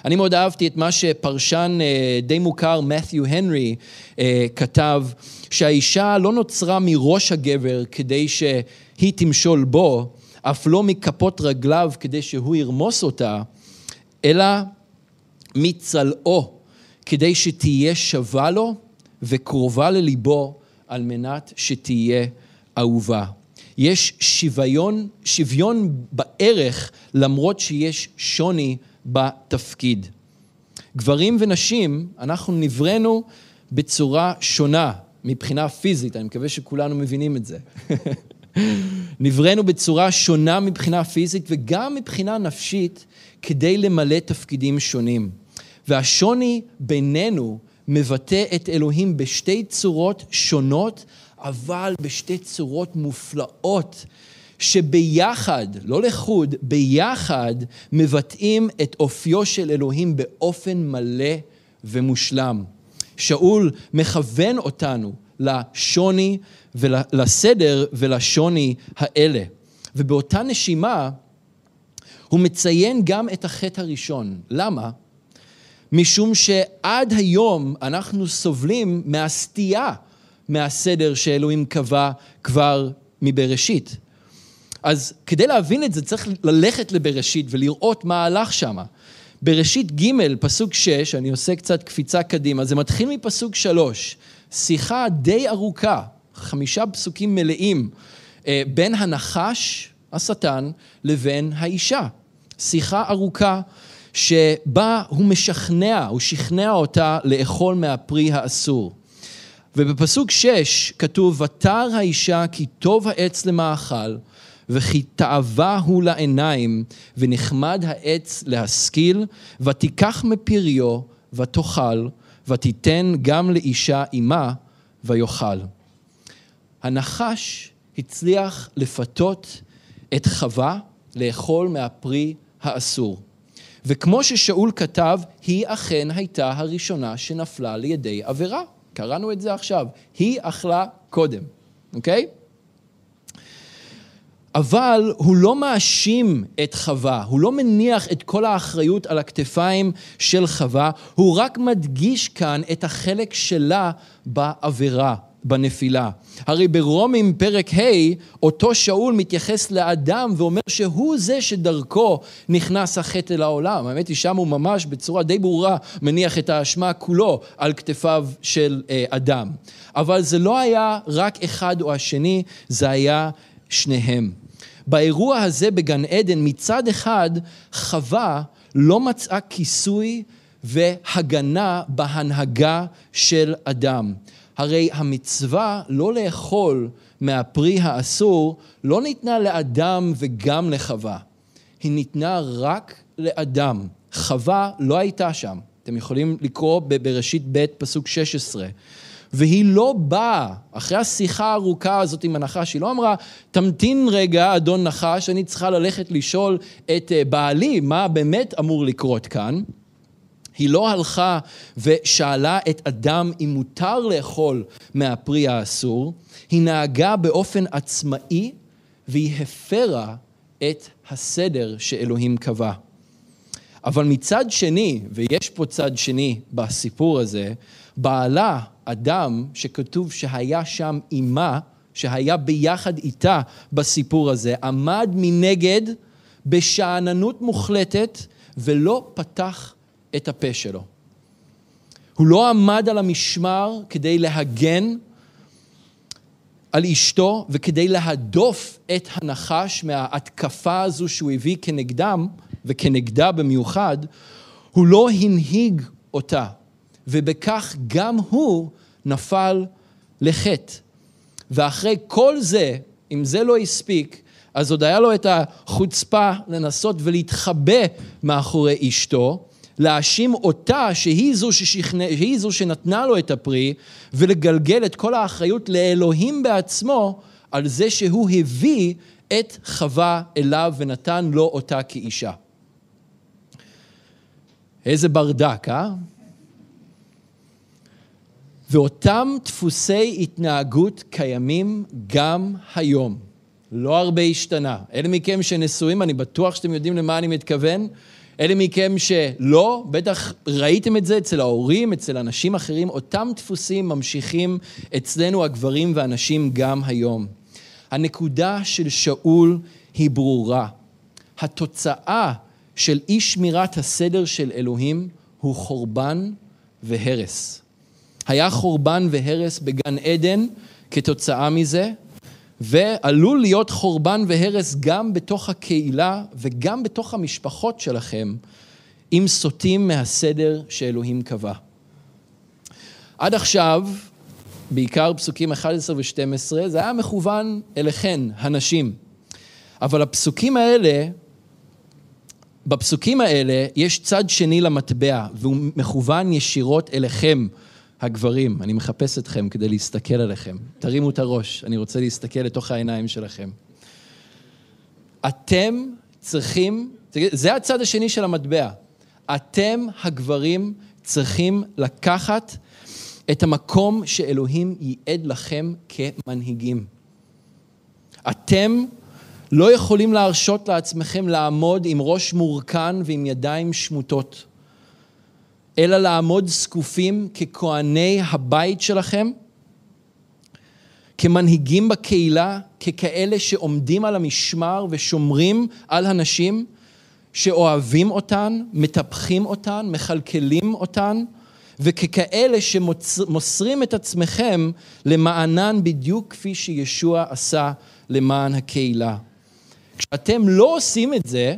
אני מאוד אהבתי את מה שפרשן אה, די מוכר, מת'יו הנרי, אה, כתב, שהאישה לא נוצרה מראש הגבר כדי שהיא תמשול בו, אף לא מכפות רגליו כדי שהוא ירמוס אותה, אלא מצלעו, כדי שתהיה שווה לו וקרובה לליבו, על מנת שתהיה אהובה. יש שוויון, שוויון בערך למרות שיש שוני בתפקיד. גברים ונשים, אנחנו נבראנו בצורה שונה מבחינה פיזית, אני מקווה שכולנו מבינים את זה. נבראנו בצורה שונה מבחינה פיזית וגם מבחינה נפשית כדי למלא תפקידים שונים. והשוני בינינו מבטא את אלוהים בשתי צורות שונות, אבל בשתי צורות מופלאות שביחד, לא לחוד, ביחד מבטאים את אופיו של אלוהים באופן מלא ומושלם. שאול מכוון אותנו לשוני ולסדר ולשוני האלה. ובאותה נשימה הוא מציין גם את החטא הראשון. למה? משום שעד היום אנחנו סובלים מהסטייה מהסדר שאלוהים קבע כבר מבראשית. אז כדי להבין את זה צריך ללכת לבראשית ולראות מה הלך שם. בראשית ג', פסוק 6, אני עושה קצת קפיצה קדימה, זה מתחיל מפסוק 3, שיחה די ארוכה, חמישה פסוקים מלאים, אה, בין הנחש, השטן, לבין האישה. שיחה ארוכה שבה הוא משכנע, הוא שכנע אותה לאכול מהפרי האסור. ובפסוק 6 כתוב, ותר האישה כי טוב העץ למאכל, וכי תאווה הוא לעיניים, ונחמד העץ להשכיל, ותיקח מפריו, ותאכל, ותיתן גם לאישה עמה, ויאכל. הנחש הצליח לפתות את חווה לאכול מהפרי האסור. וכמו ששאול כתב, היא אכן הייתה הראשונה שנפלה לידי עבירה. קראנו את זה עכשיו. היא אכלה קודם, אוקיי? אבל הוא לא מאשים את חווה, הוא לא מניח את כל האחריות על הכתפיים של חווה, הוא רק מדגיש כאן את החלק שלה בעבירה. בנפילה. הרי ברומים פרק ה', אותו שאול מתייחס לאדם ואומר שהוא זה שדרכו נכנס החטא אל העולם. האמת היא שם הוא ממש בצורה די ברורה מניח את האשמה כולו על כתפיו של אה, אדם. אבל זה לא היה רק אחד או השני, זה היה שניהם. באירוע הזה בגן עדן מצד אחד חווה לא מצאה כיסוי והגנה בהנהגה של אדם. הרי המצווה לא לאכול מהפרי האסור לא ניתנה לאדם וגם לחווה. היא ניתנה רק לאדם. חווה לא הייתה שם. אתם יכולים לקרוא בראשית ב' פסוק 16. והיא לא באה, אחרי השיחה הארוכה הזאת עם הנחש, היא לא אמרה, תמתין רגע, אדון נחש, אני צריכה ללכת לשאול את אה, בעלי מה באמת אמור לקרות כאן. היא לא הלכה ושאלה את אדם אם מותר לאכול מהפרי האסור, היא נהגה באופן עצמאי והיא הפרה את הסדר שאלוהים קבע. אבל מצד שני, ויש פה צד שני בסיפור הזה, בעלה, אדם שכתוב שהיה שם עימה, שהיה ביחד איתה בסיפור הזה, עמד מנגד בשאננות מוחלטת ולא פתח את הפה שלו. הוא לא עמד על המשמר כדי להגן על אשתו וכדי להדוף את הנחש מההתקפה הזו שהוא הביא כנגדם וכנגדה במיוחד, הוא לא הנהיג אותה, ובכך גם הוא נפל לחטא. ואחרי כל זה, אם זה לא הספיק, אז עוד היה לו את החוצפה לנסות ולהתחבא מאחורי אשתו, להאשים אותה שהיא זו, ששכנע, שהיא זו שנתנה לו את הפרי, ולגלגל את כל האחריות לאלוהים בעצמו על זה שהוא הביא את חווה אליו ונתן לו אותה כאישה. איזה ברדק, אה? ואותם דפוסי התנהגות קיימים גם היום. לא הרבה השתנה. אלה מכם שנשואים, אני בטוח שאתם יודעים למה אני מתכוון. אלה מכם שלא, בטח ראיתם את זה אצל ההורים, אצל אנשים אחרים, אותם דפוסים ממשיכים אצלנו הגברים והנשים גם היום. הנקודה של שאול היא ברורה. התוצאה של אי שמירת הסדר של אלוהים הוא חורבן והרס. היה חורבן והרס בגן עדן כתוצאה מזה, ועלול להיות חורבן והרס גם בתוך הקהילה וגם בתוך המשפחות שלכם, אם סוטים מהסדר שאלוהים קבע. עד עכשיו, בעיקר פסוקים 11 ו-12, זה היה מכוון אליכן, הנשים. אבל הפסוקים האלה, בפסוקים האלה יש צד שני למטבע, והוא מכוון ישירות אליכם, הגברים, אני מחפש אתכם כדי להסתכל עליכם. תרימו את הראש, אני רוצה להסתכל לתוך העיניים שלכם. אתם צריכים, זה הצד השני של המטבע. אתם, הגברים, צריכים לקחת את המקום שאלוהים ייעד לכם כמנהיגים. אתם לא יכולים להרשות לעצמכם לעמוד עם ראש מורכן ועם ידיים שמוטות. אלא לעמוד זקופים ככהני הבית שלכם, כמנהיגים בקהילה, ככאלה שעומדים על המשמר ושומרים על הנשים, שאוהבים אותן, מטפחים אותן, מכלכלים אותן, וככאלה שמוסרים את עצמכם למענן בדיוק כפי שישוע עשה למען הקהילה. כשאתם לא עושים את זה,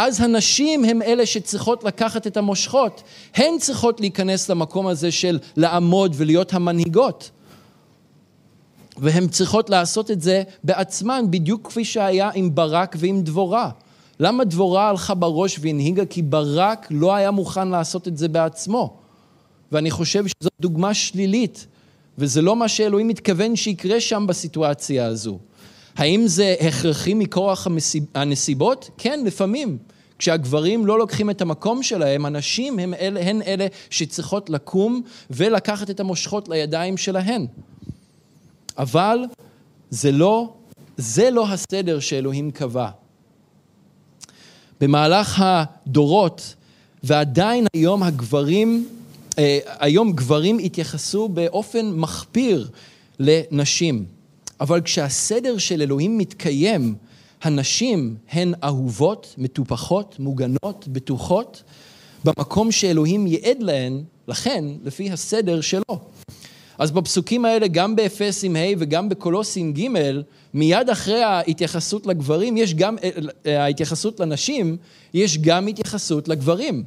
אז הנשים הן אלה שצריכות לקחת את המושכות. הן צריכות להיכנס למקום הזה של לעמוד ולהיות המנהיגות. והן צריכות לעשות את זה בעצמן, בדיוק כפי שהיה עם ברק ועם דבורה. למה דבורה הלכה בראש והנהיגה? כי ברק לא היה מוכן לעשות את זה בעצמו. ואני חושב שזו דוגמה שלילית, וזה לא מה שאלוהים מתכוון שיקרה שם בסיטואציה הזו. האם זה הכרחי מכורח הנסיבות? כן, לפעמים. כשהגברים לא לוקחים את המקום שלהם, הנשים הן אלה, הן אלה שצריכות לקום ולקחת את המושכות לידיים שלהן. אבל זה לא, זה לא הסדר שאלוהים קבע. במהלך הדורות, ועדיין היום הגברים, אה, היום גברים התייחסו באופן מחפיר לנשים. אבל כשהסדר של אלוהים מתקיים, הנשים הן אהובות, מטופחות, מוגנות, בטוחות, במקום שאלוהים ייעד להן, לכן, לפי הסדר שלו. אז בפסוקים האלה, גם באפסים ה' וגם בקולוסים ג', מיד אחרי ההתייחסות לגברים, יש גם, אה, אה, ההתייחסות לנשים, יש גם התייחסות לגברים.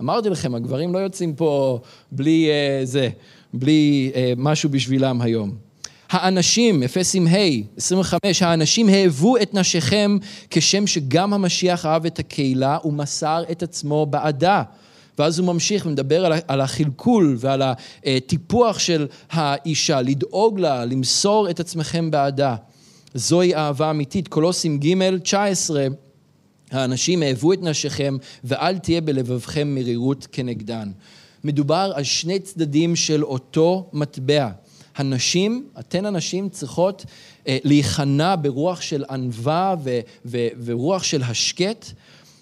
אמרתי לכם, הגברים לא יוצאים פה בלי uh, זה, בלי משהו בשבילם היום. האנשים, אפסים ה', 25, האנשים האהבו את נשיכם כשם שגם המשיח אהב את הקהילה ומסר את עצמו בעדה. ואז הוא ממשיך ומדבר על, החלקול ועל הטיפוח של האישה, לדאוג לה, למסור את עצמכם בעדה. זוהי אהבה אמיתית. קולוסים ג' 19, האנשים אהבו את נשיכם ואל תהיה בלבבכם מרירות כנגדן. מדובר על שני צדדים של אותו מטבע. הנשים, אתן הנשים צריכות אה, להיכנע ברוח של ענווה ו- ו- ורוח של השקט,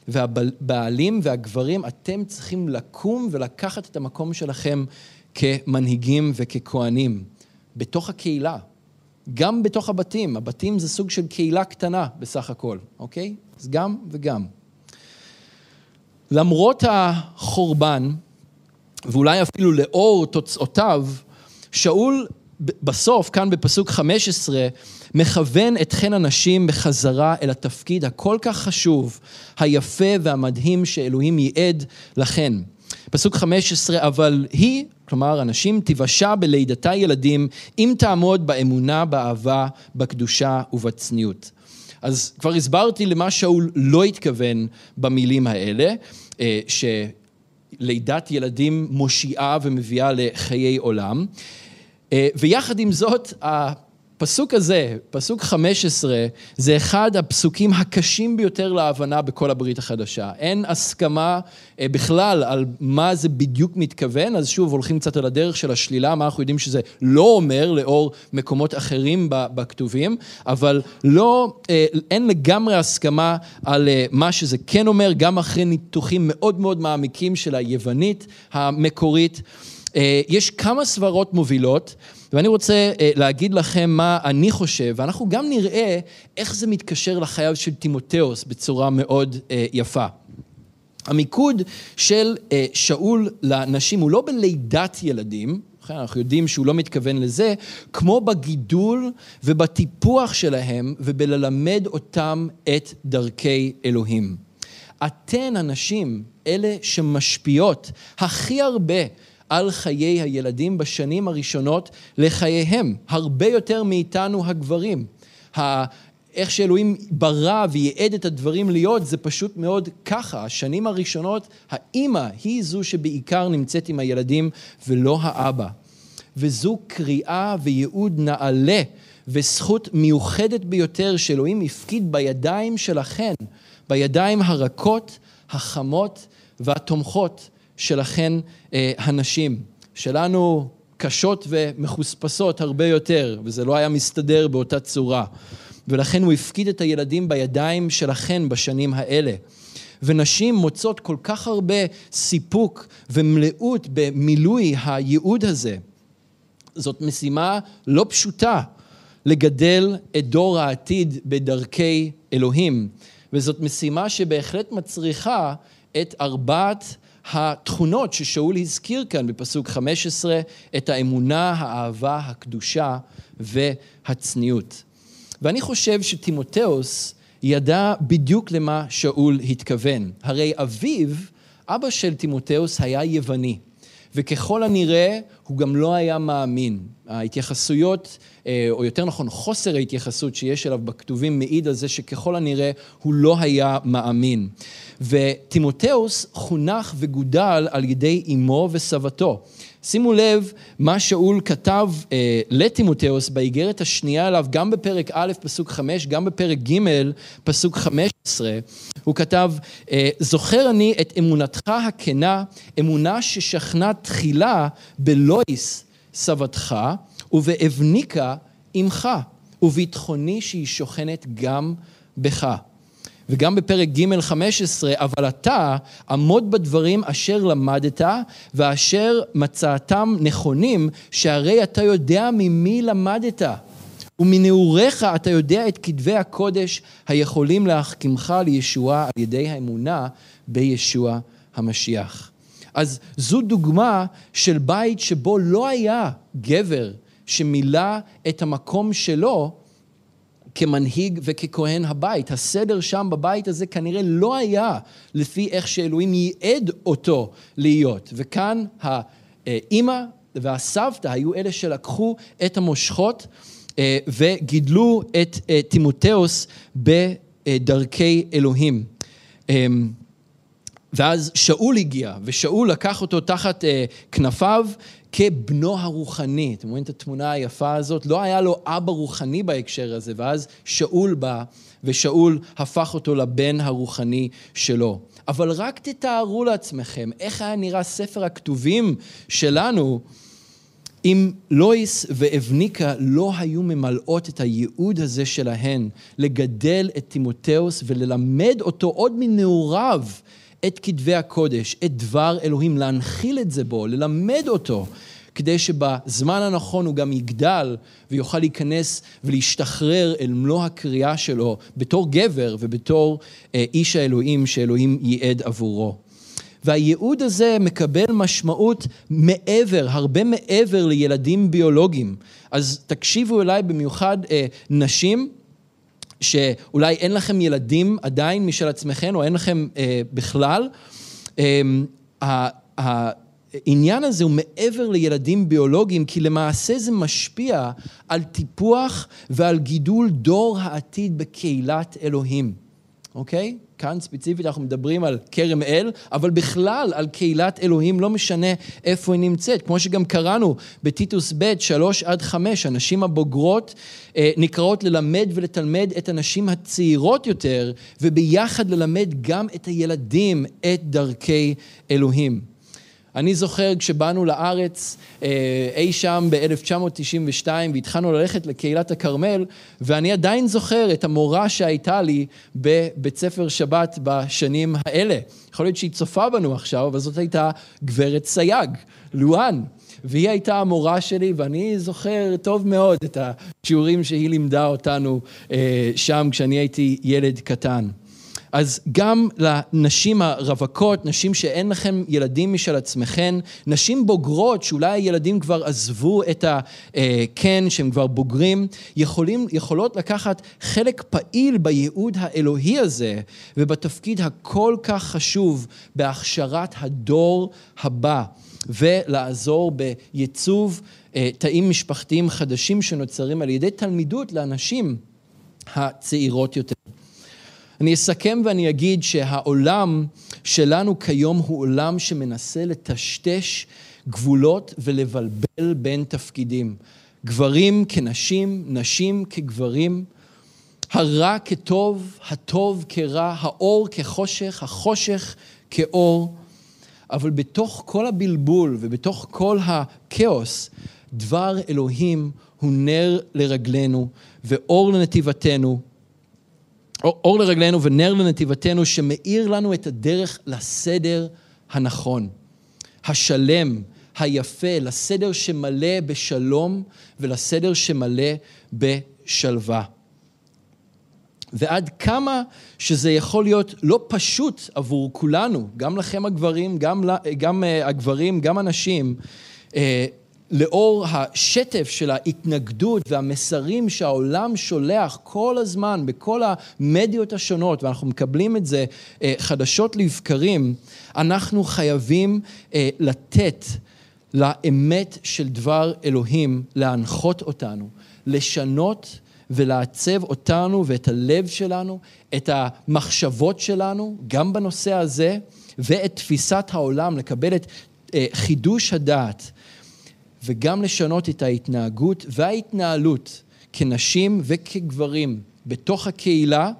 והבעלים והגברים, אתם צריכים לקום ולקחת את המקום שלכם כמנהיגים וככהנים, בתוך הקהילה, גם בתוך הבתים. הבתים זה סוג של קהילה קטנה בסך הכל, אוקיי? אז גם וגם. למרות החורבן, ואולי אפילו לאור תוצאותיו, שאול בסוף, כאן בפסוק 15, מכוון את חן הנשים בחזרה אל התפקיד הכל כך חשוב, היפה והמדהים שאלוהים ייעד לכן. פסוק 15, אבל היא, כלומר הנשים, תיוושע בלידתה ילדים, אם תעמוד באמונה, באהבה, בקדושה ובצניעות. אז כבר הסברתי למה שאול לא התכוון במילים האלה, אה, שלידת ילדים מושיעה ומביאה לחיי עולם. אה, ויחד עם זאת, הפסוק הזה, פסוק 15, זה אחד הפסוקים הקשים ביותר להבנה בכל הברית החדשה. אין הסכמה אה, בכלל על מה זה בדיוק מתכוון, אז שוב הולכים קצת על הדרך של השלילה, מה אנחנו יודעים שזה לא אומר לאור מקומות אחרים בכתובים, אבל לא, אה, אין לגמרי הסכמה על מה שזה כן אומר, גם אחרי ניתוחים מאוד מאוד מעמיקים של היוונית המקורית. אה, יש כמה סברות מובילות, ואני רוצה אה, להגיד לכם מה אני חושב, ואנחנו גם נראה איך זה מתקשר לחייו של תימותאוס בצורה מאוד אה, יפה. המיקוד של שאול לנשים הוא לא בלידת ילדים, אנחנו יודעים שהוא לא מתכוון לזה, כמו בגידול ובטיפוח שלהם ובללמד אותם את דרכי אלוהים. אתן הנשים, אלה שמשפיעות הכי הרבה על חיי הילדים בשנים הראשונות לחייהם, הרבה יותר מאיתנו הגברים. איך שאלוהים ברא וייעד את הדברים להיות, זה פשוט מאוד ככה. השנים הראשונות, האימא היא זו שבעיקר נמצאת עם הילדים ולא האבא. וזו קריאה וייעוד נעלה וזכות מיוחדת ביותר שאלוהים הפקיד בידיים שלכן, בידיים הרכות, החמות והתומכות שלכן אה, הנשים. שלנו קשות ומחוספסות הרבה יותר, וזה לא היה מסתדר באותה צורה. ולכן הוא הפקיד את הילדים בידיים שלכן בשנים האלה. ונשים מוצאות כל כך הרבה סיפוק ומלאות במילוי הייעוד הזה. זאת משימה לא פשוטה. לגדל את דור העתיד בדרכי אלוהים, וזאת משימה שבהחלט מצריכה את ארבעת התכונות ששאול הזכיר כאן בפסוק 15, את האמונה, האהבה, הקדושה והצניעות. ואני חושב שטימותאוס ידע בדיוק למה שאול התכוון. הרי אביו, אבא של טימותאוס, היה יווני. וככל הנראה הוא גם לא היה מאמין. ההתייחסויות, אה, או יותר נכון חוסר ההתייחסות שיש אליו בכתובים מעיד על זה שככל הנראה הוא לא היה מאמין. וטימותאוס חונך וגודל על ידי אמו וסבתו. שימו לב מה שאול כתב אה, לטימותאוס באיגרת השנייה אליו, גם בפרק א', פסוק חמש, גם בפרק ג', פסוק חמש עשרה. הוא כתב, אה, זוכר אני את אמונתך הכנה, אמונה ששכנה תחילה בלויס סבתך, ובאבניקה אמך, וביטחוני שהיא שוכנת גם בך. וגם בפרק ג' 15, אבל אתה עמוד בדברים אשר למדת ואשר מצאתם נכונים, שהרי אתה יודע ממי למדת. ומנעוריך אתה יודע את כתבי הקודש היכולים להחכימך לישועה על ידי האמונה בישוע המשיח. אז זו דוגמה של בית שבו לא היה גבר שמילא את המקום שלו כמנהיג וככהן הבית. הסדר שם בבית הזה כנראה לא היה לפי איך שאלוהים ייעד אותו להיות. וכאן האימא והסבתא היו אלה שלקחו את המושכות אה, וגידלו את אה, תימותאוס בדרכי אלוהים. אמ, ואז שאול הגיע, ושאול לקח אותו תחת אה, כנפיו כבנו הרוחני. אתם רואים את התמונה היפה הזאת? לא היה לו אבא רוחני בהקשר הזה, ואז שאול בא, ושאול הפך אותו לבן הרוחני שלו. אבל רק תתארו לעצמכם איך היה נראה ספר הכתובים שלנו אם לואיס ואבניקה לא היו ממלאות את הייעוד הזה שלהן, לגדל את תימותאוס וללמד אותו עוד מנעוריו את כתבי הקודש, את דבר אלוהים, להנחיל את זה בו, ללמד אותו, כדי שבזמן הנכון הוא גם יגדל ויוכל להיכנס ולהשתחרר אל מלוא הקריאה שלו בתור גבר ובתור אה, איש האלוהים שאלוהים ייעד עבורו. והייעוד הזה מקבל משמעות מעבר, הרבה מעבר לילדים ביולוגיים. אז תקשיבו אליי במיוחד אה, נשים, שאולי אין לכם ילדים עדיין משל עצמכם, או אין לכם אה, בכלל. אה, העניין הזה הוא מעבר לילדים ביולוגיים, כי למעשה זה משפיע על טיפוח ועל גידול דור העתיד בקהילת אלוהים, אוקיי? כאן ספציפית אנחנו מדברים על כרם אל, אבל בכלל על קהילת אלוהים, לא משנה איפה היא נמצאת. כמו שגם קראנו בטיטוס ב', שלוש עד חמש, הנשים הבוגרות אה, נקראות ללמד ולתלמד את הנשים הצעירות יותר, וביחד ללמד גם את הילדים את דרכי אלוהים. אני זוכר כשבאנו לארץ אה, אי שם ב-1992 והתחלנו ללכת לקהילת הכרמל, ואני עדיין זוכר את המורה שהייתה לי בבית ספר שבת בשנים האלה. יכול להיות שהיא צופה בנו עכשיו, אבל זאת הייתה גברת סייג, לואן. והיא הייתה המורה שלי, ואני זוכר טוב מאוד את השיעורים שהיא לימדה אותנו אה, שם כשאני הייתי ילד קטן. אז גם לנשים הרווקות, נשים שאין לכם ילדים משל עצמכן, נשים בוגרות שאולי הילדים כבר עזבו את הקן, שהם כבר בוגרים, יכולים, יכולות לקחת חלק פעיל בייעוד האלוהי הזה ובתפקיד הכל כך חשוב בהכשרת הדור הבא. ולעזור בייצוב אה, תאים משפחתיים חדשים שנוצרים על ידי תלמידות לאנשים הצעירות יותר. אני אסכם ואני אגיד שהעולם שלנו כיום הוא עולם שמנסה לטשטש גבולות ולבלבל בין תפקידים. גברים כנשים, נשים כגברים, הרע כטוב, הטוב כרע, האור כחושך, החושך כאור. אבל בתוך כל הבלבול ובתוך כל הכאוס, דבר אלוהים הוא נר לרגלינו ואור לנתיבתנו, אור לרגלינו ונר לנתיבתנו, שמאיר לנו את הדרך לסדר הנכון, השלם, היפה, לסדר שמלא בשלום ולסדר שמלא שלווה. ועד כמה שזה יכול להיות לא פשוט עבור כולנו, גם לכם הגברים, גם, גם uh, הגברים, גם הנשים, uh, לאור השטף של ההתנגדות והמסרים שהעולם שולח כל הזמן בכל המדיות השונות, ואנחנו מקבלים את זה uh, חדשות לבקרים, אנחנו חייבים uh, לתת לאמת של דבר אלוהים להנחות אותנו, לשנות ולעצב אותנו ואת הלב שלנו, את המחשבות שלנו, גם בנושא הזה, ואת תפיסת העולם, לקבל את אה, חידוש הדעת, וגם לשנות את ההתנהגות וההתנהלות כנשים וכגברים בתוך הקהילה.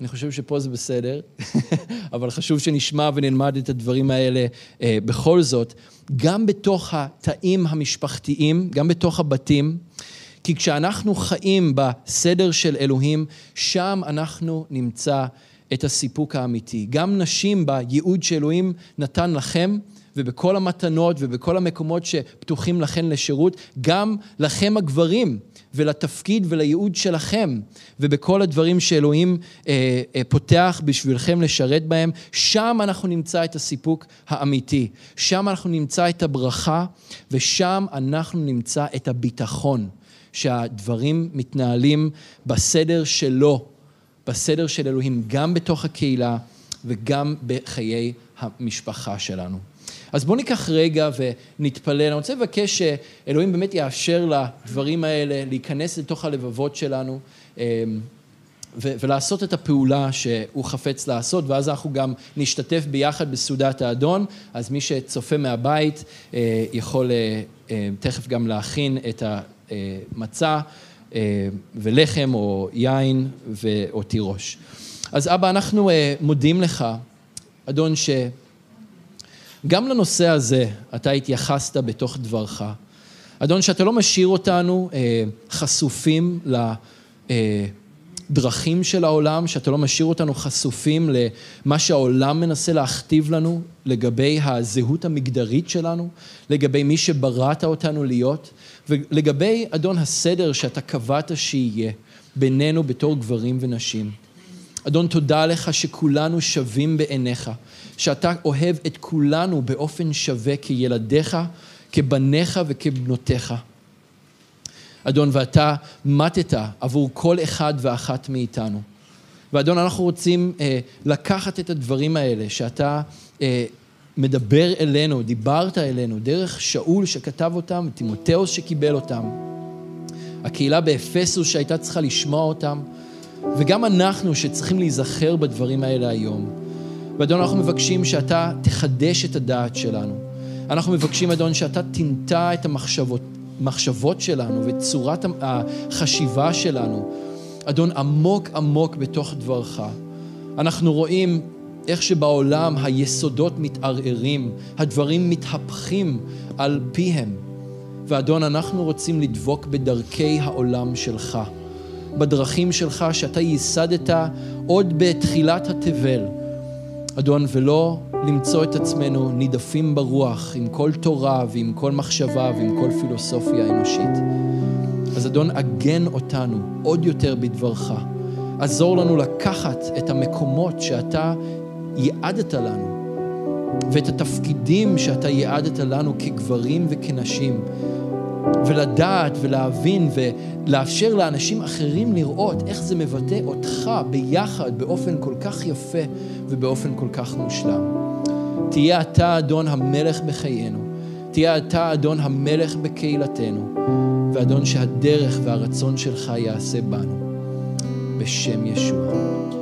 אני חושב שפה זה בסדר, אבל חשוב שנשמע ונלמד את הדברים האלה אה, בכל זאת. גם בתוך התאים המשפחתיים, גם בתוך הבתים, כי כשאנחנו חיים בסדר של אלוהים, שם אנחנו נמצא את הסיפוק האמיתי. גם נשים בייעוד שאלוהים נתן לכם, ובכל המתנות ובכל המקומות שפתוחים לכן לשירות, גם לכם הגברים ולתפקיד ולייעוד שלכם, ובכל הדברים שאלוהים אה, אה, פותח בשבילכם לשרת בהם, שם אנחנו נמצא את הסיפוק האמיתי. שם אנחנו נמצא את הברכה, ושם אנחנו נמצא את הביטחון. שהדברים מתנהלים בסדר שלו, בסדר של אלוהים, גם בתוך הקהילה וגם בחיי המשפחה שלנו. אז בואו ניקח רגע ונתפלל. אני רוצה לבקש שאלוהים באמת יאפשר לדברים האלה להיכנס לתוך הלבבות שלנו. אמ, ולעשות את הפעולה שהוא חפץ לעשות, ואז אנחנו גם נשתתף ביחד בסעודת האדון, אז מי שצופה מהבית אה, יכול אה, אה, תכף גם להכין את מצה ולחם או יין או תירוש. אז אבא, אנחנו מודים לך, אדון, שגם לנושא הזה אתה התייחסת בתוך דברך. אדון, שאתה לא משאיר אותנו חשופים ל... דרכים של העולם, שאתה לא משאיר אותנו חשופים למה שהעולם מנסה להכתיב לנו לגבי הזהות המגדרית שלנו, לגבי מי שבראת אותנו להיות, ולגבי, אדון, הסדר שאתה קבעת שיהיה בינינו בתור גברים ונשים. אדון, תודה לך שכולנו שווים בעיניך, שאתה אוהב את כולנו באופן שווה כילדיך, כבניך וכבנותיך. אדון, ואתה מתת עבור כל אחד ואחת מאיתנו. ואדון, אנחנו רוצים אה, לקחת את הדברים האלה שאתה אה, מדבר אלינו, דיברת אלינו, דרך שאול שכתב אותם, טימותאוס שקיבל אותם, הקהילה באפסוס שהייתה צריכה לשמוע אותם, וגם אנחנו שצריכים להיזכר בדברים האלה היום. ואדון, אנחנו מבקשים שאתה תחדש את הדעת שלנו. אנחנו מבקשים, אדון, שאתה תנטע את המחשבות, המחשבות שלנו ואת צורת החשיבה שלנו, אדון, עמוק עמוק בתוך דברך. אנחנו רואים איך שבעולם היסודות מתערערים, הדברים מתהפכים על פיהם. ואדון, אנחנו רוצים לדבוק בדרכי העולם שלך, בדרכים שלך שאתה ייסדת עוד בתחילת התבל. אדון, ולא למצוא את עצמנו נידפים ברוח עם כל תורה ועם כל מחשבה ועם כל פילוסופיה אנושית. אז אדון, עגן אותנו עוד יותר בדברך. עזור לנו לקחת את המקומות שאתה ייעדת לנו, ואת התפקידים שאתה ייעדת לנו כגברים וכנשים, ולדעת ולהבין ולאפשר לאנשים אחרים לראות איך זה מבטא אותך ביחד באופן כל כך יפה ובאופן כל כך מושלם. תהיה אתה אדון המלך בחיינו, תהיה אתה אדון המלך בקהילתנו, ואדון שהדרך והרצון שלך יעשה בנו. בשם ישוע.